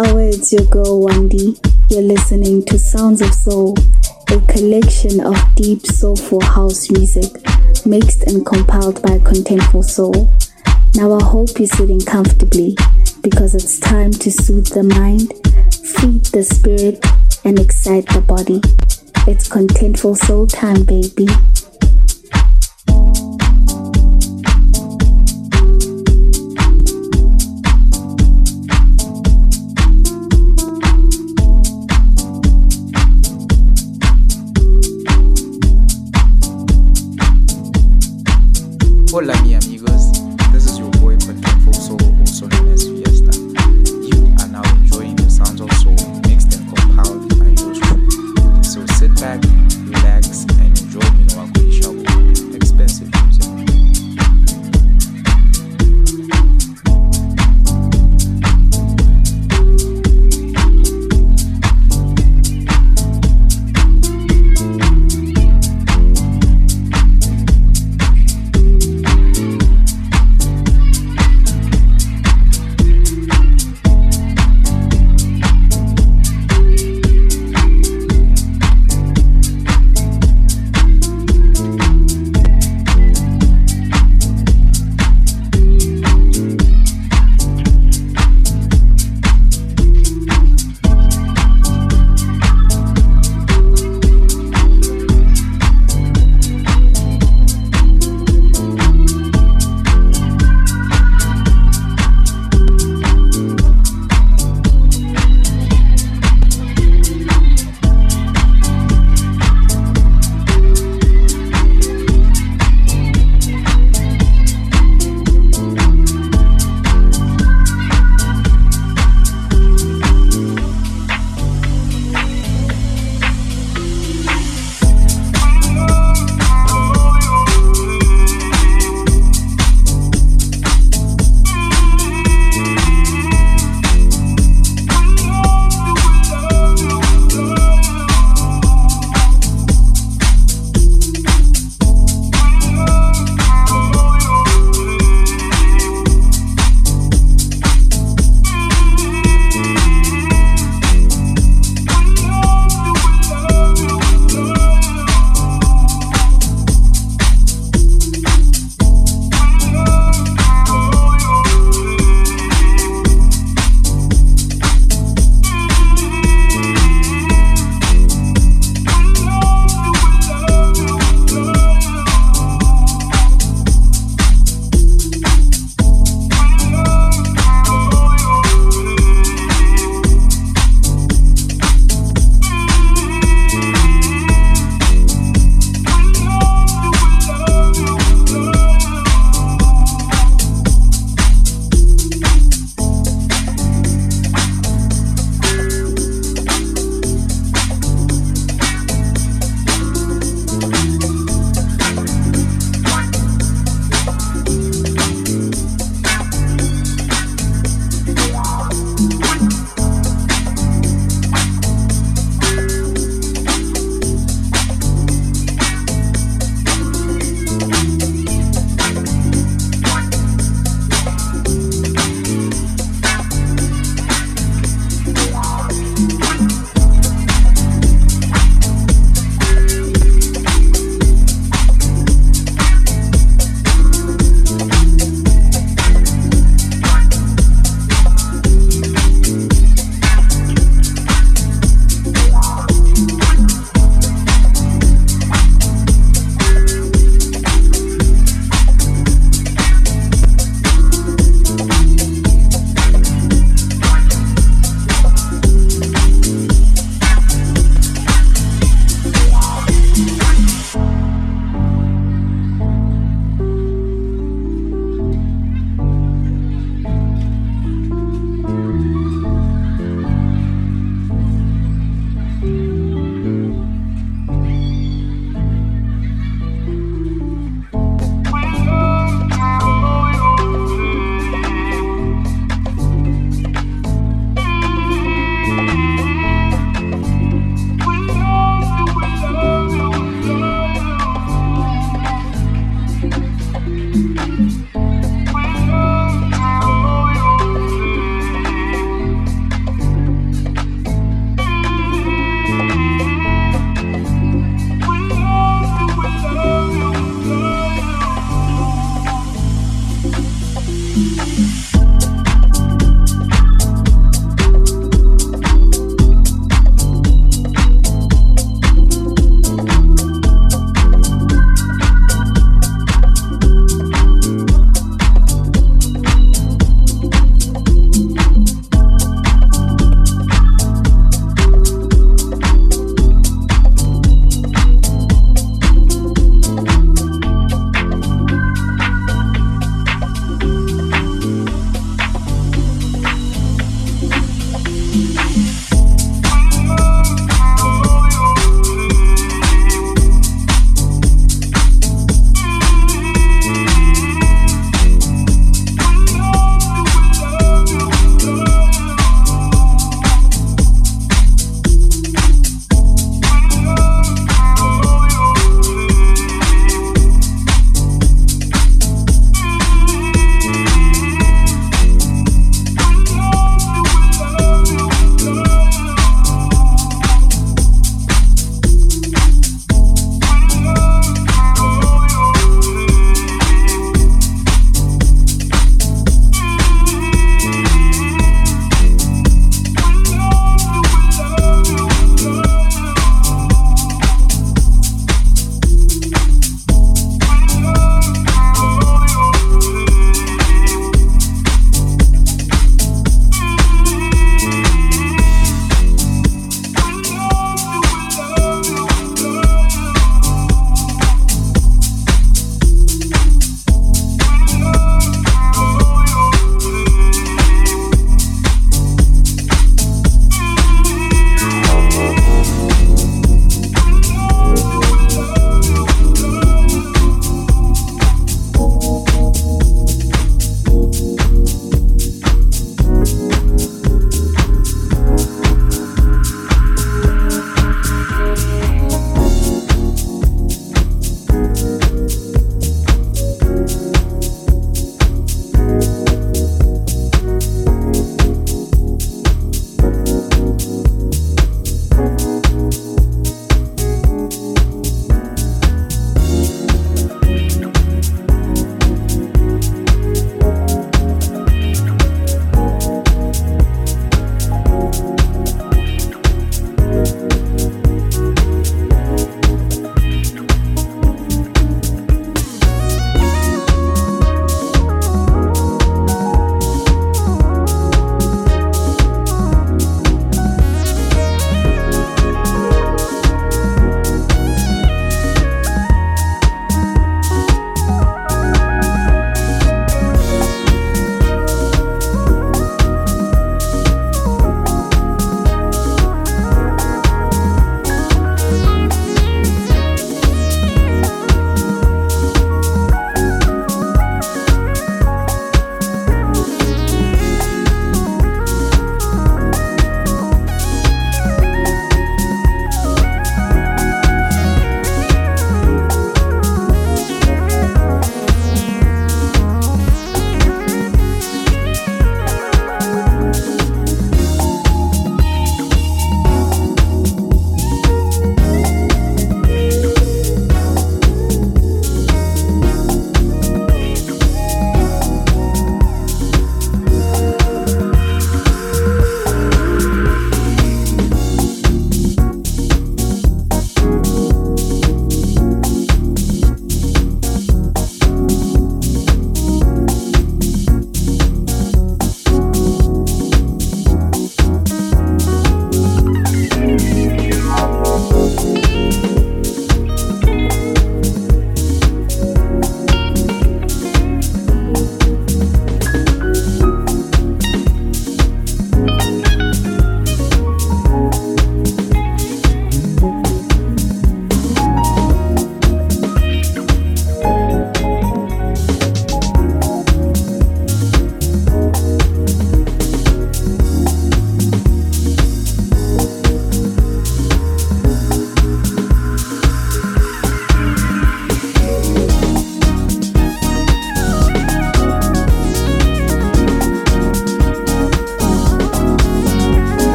Oh, it's your girl Wendy. You're listening to Sounds of Soul, a collection of deep soulful house music mixed and compiled by Contentful Soul. Now I hope you're sitting comfortably because it's time to soothe the mind, feed the spirit, and excite the body. It's Contentful Soul time, baby.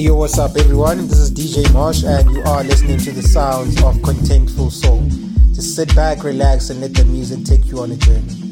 Yo, what's up, everyone? This is DJ Marsh, and you are listening to the sounds of Contentful Soul. Just sit back, relax, and let the music take you on a journey.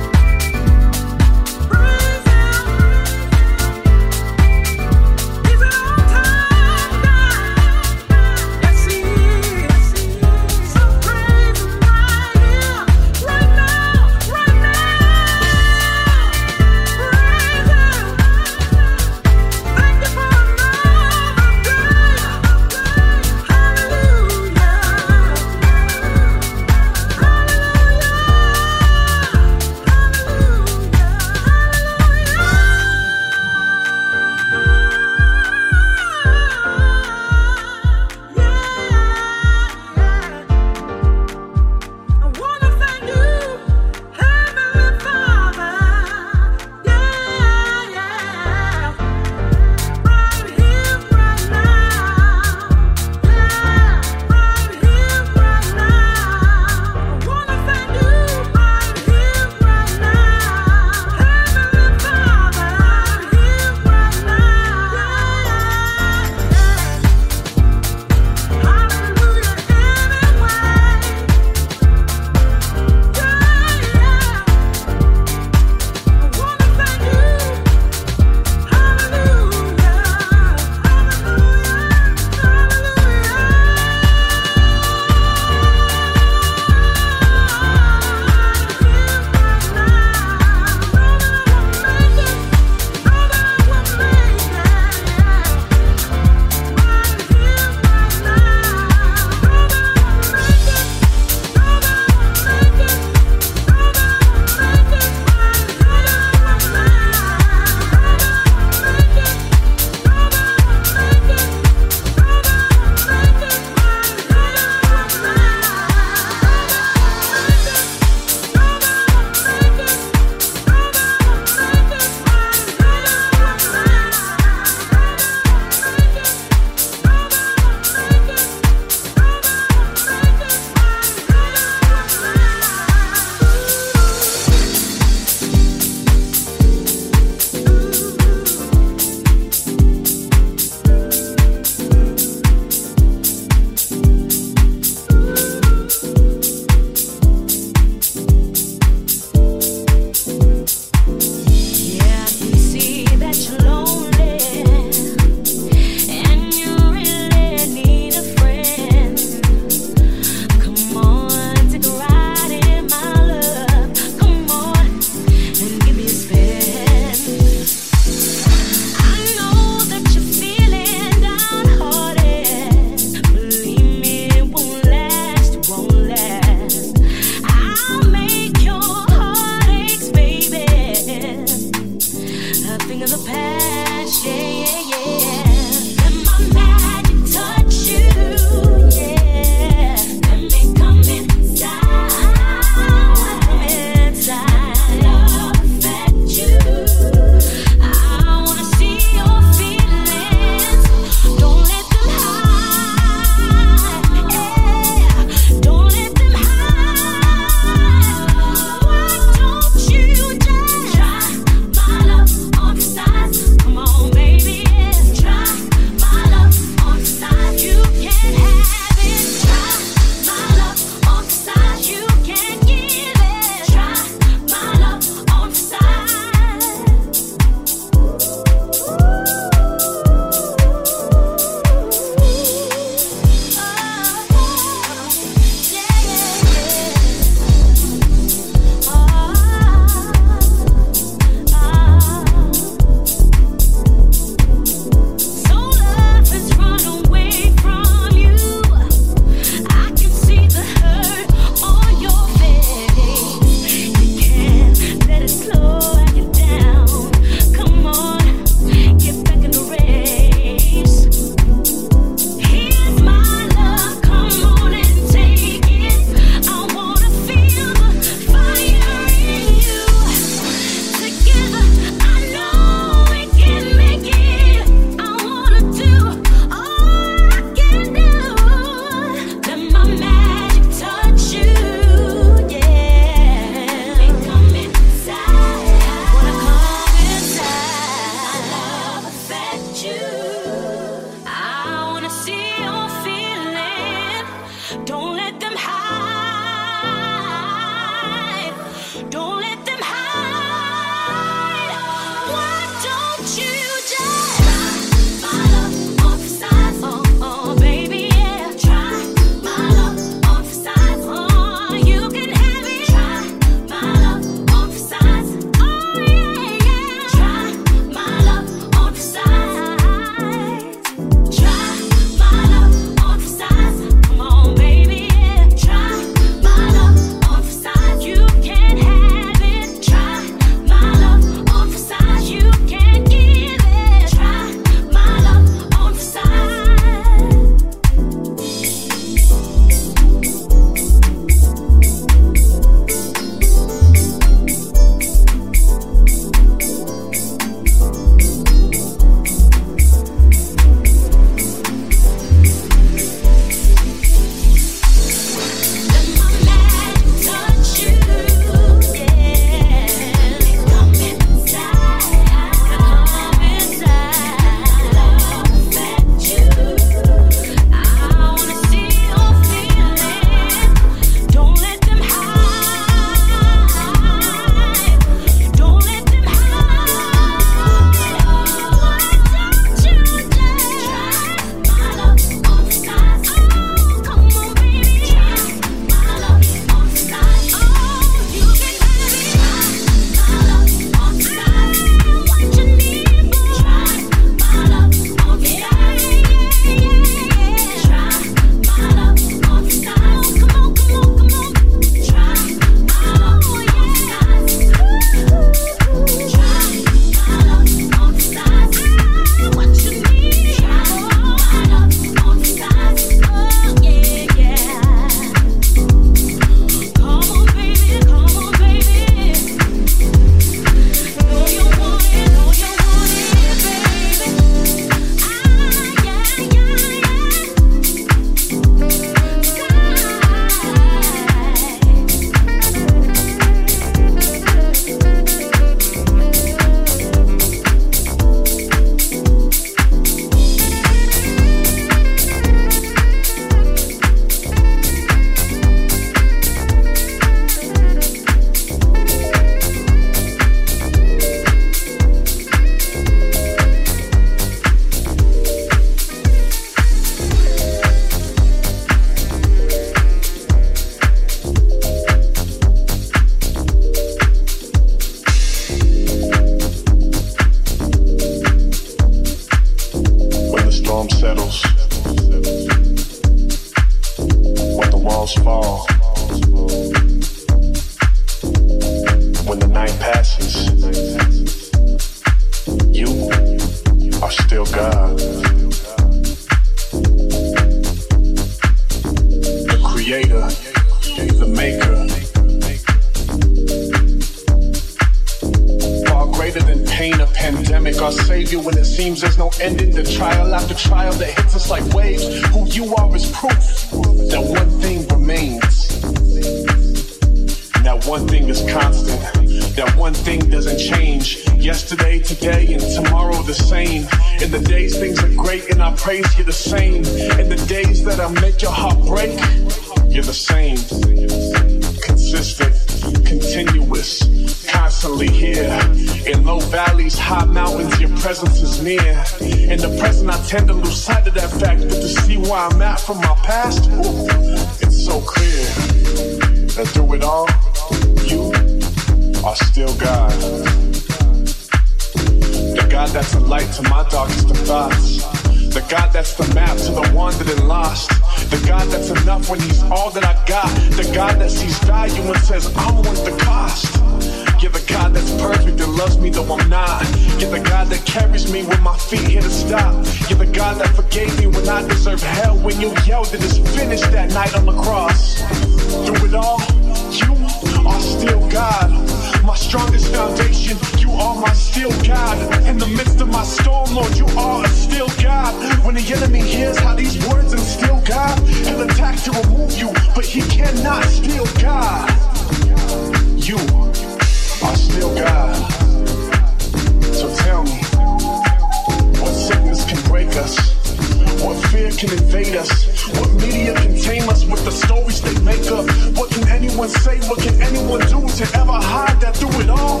What can anyone say? What can anyone do to ever hide that through it all?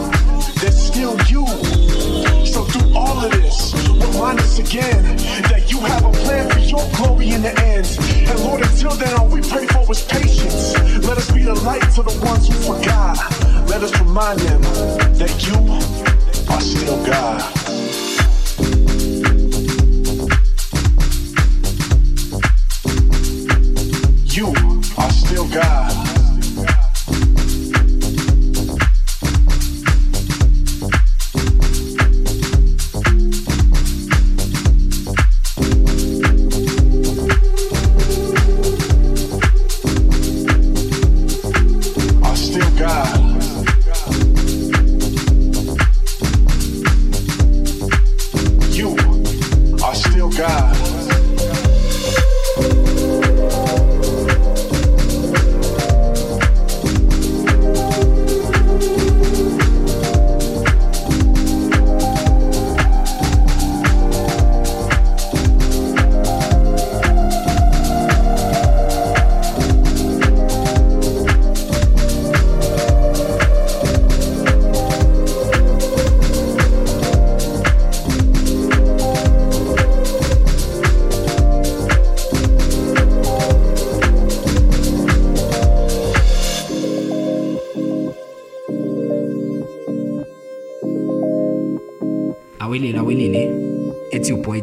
There's still you. So through all of this, remind us again that you have a plan for your glory in the end. And Lord, until then, all we pray for is patience. Let us be the light to the ones who forgot. Let us remind them that you are still God.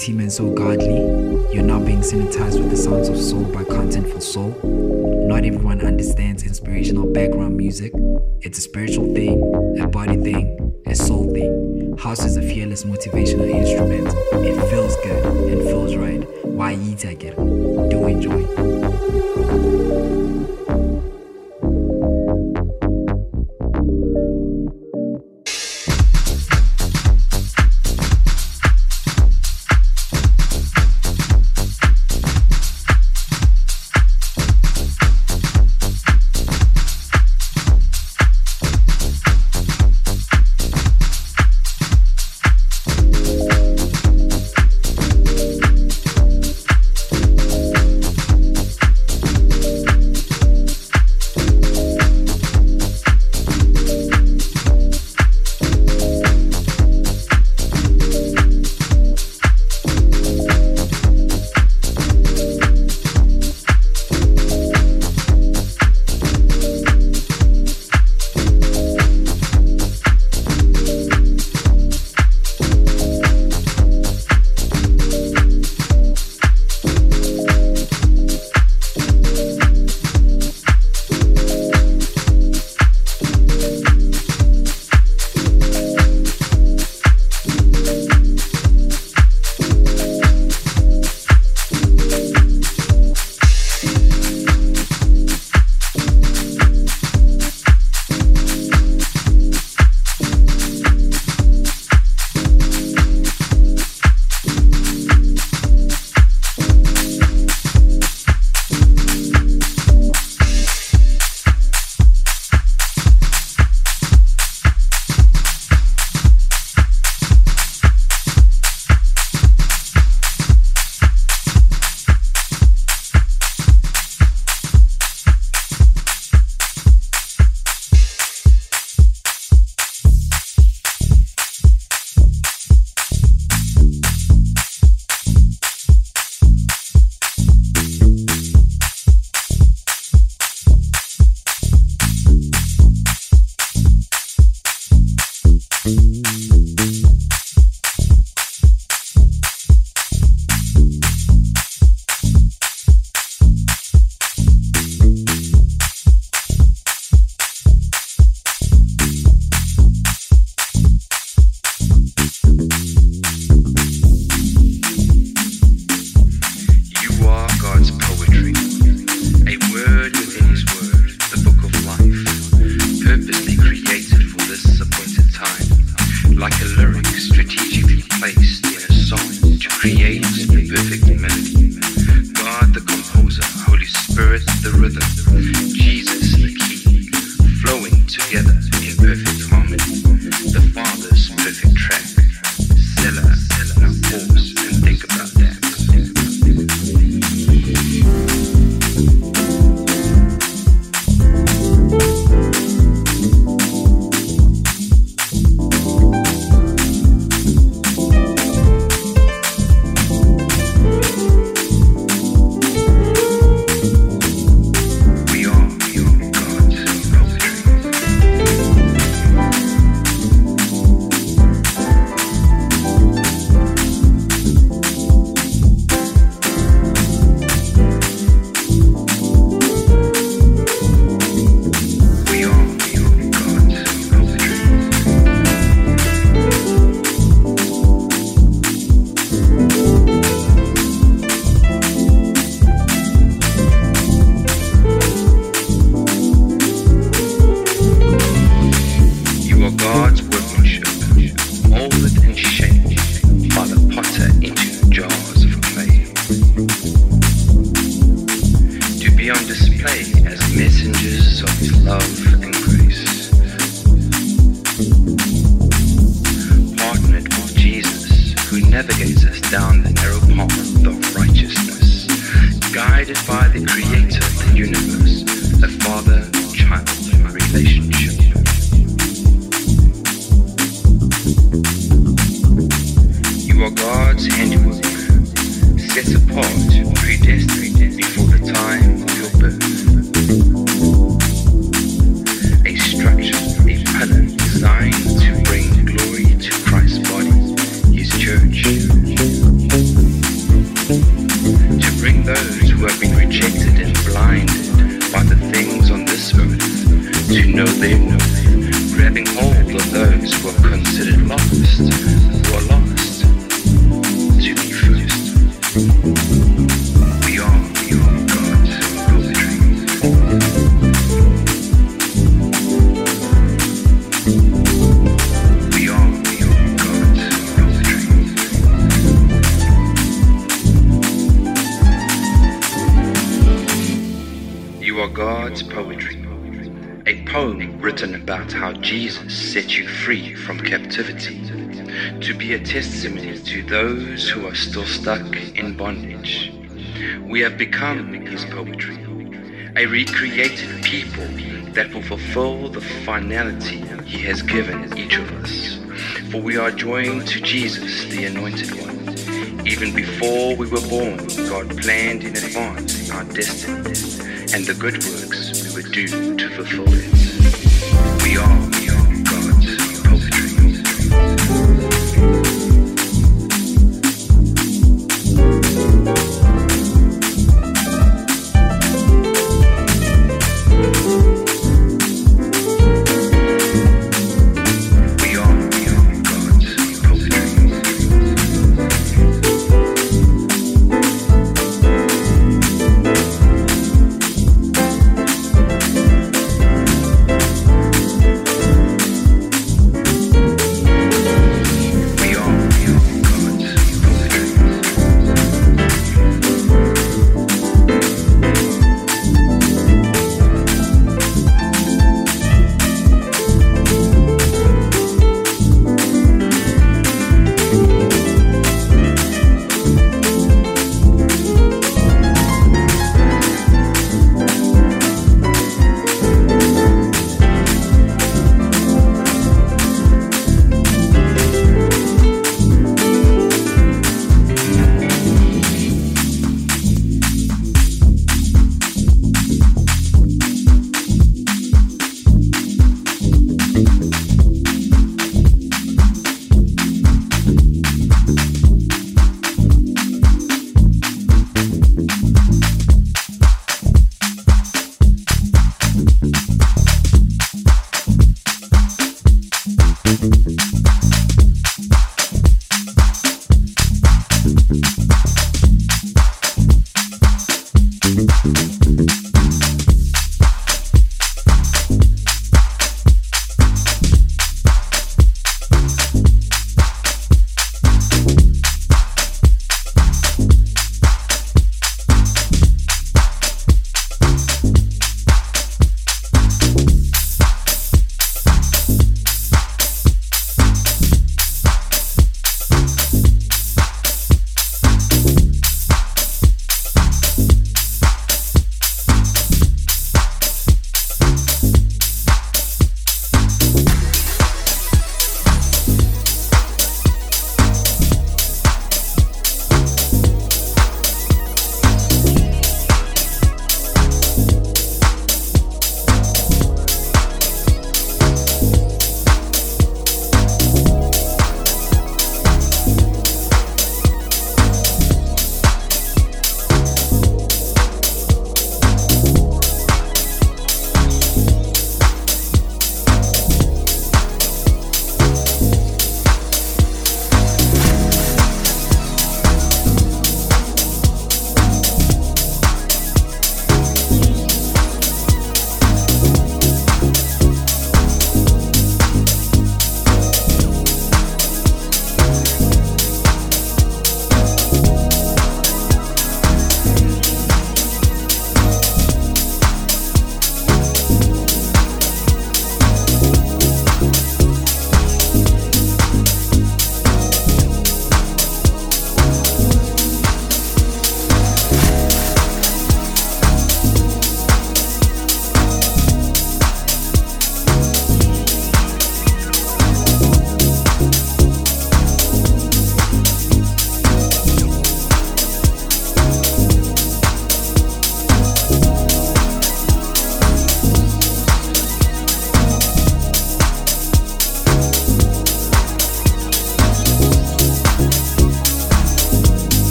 mighty men so godly, you're not being sanitized with the sounds of soul by content for soul. Not everyone understands inspirational background music. It's a spiritual thing, a body thing, a soul thing. House is a fearless motivation We have become his poetry, a recreated people that will fulfill the finality he has given each of us. For we are joined to Jesus, the Anointed One. Even before we were born, God planned in advance our destiny and the good works we would do to fulfill it. We are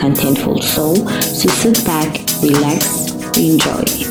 Contentful Soul. So sit back, relax, enjoy.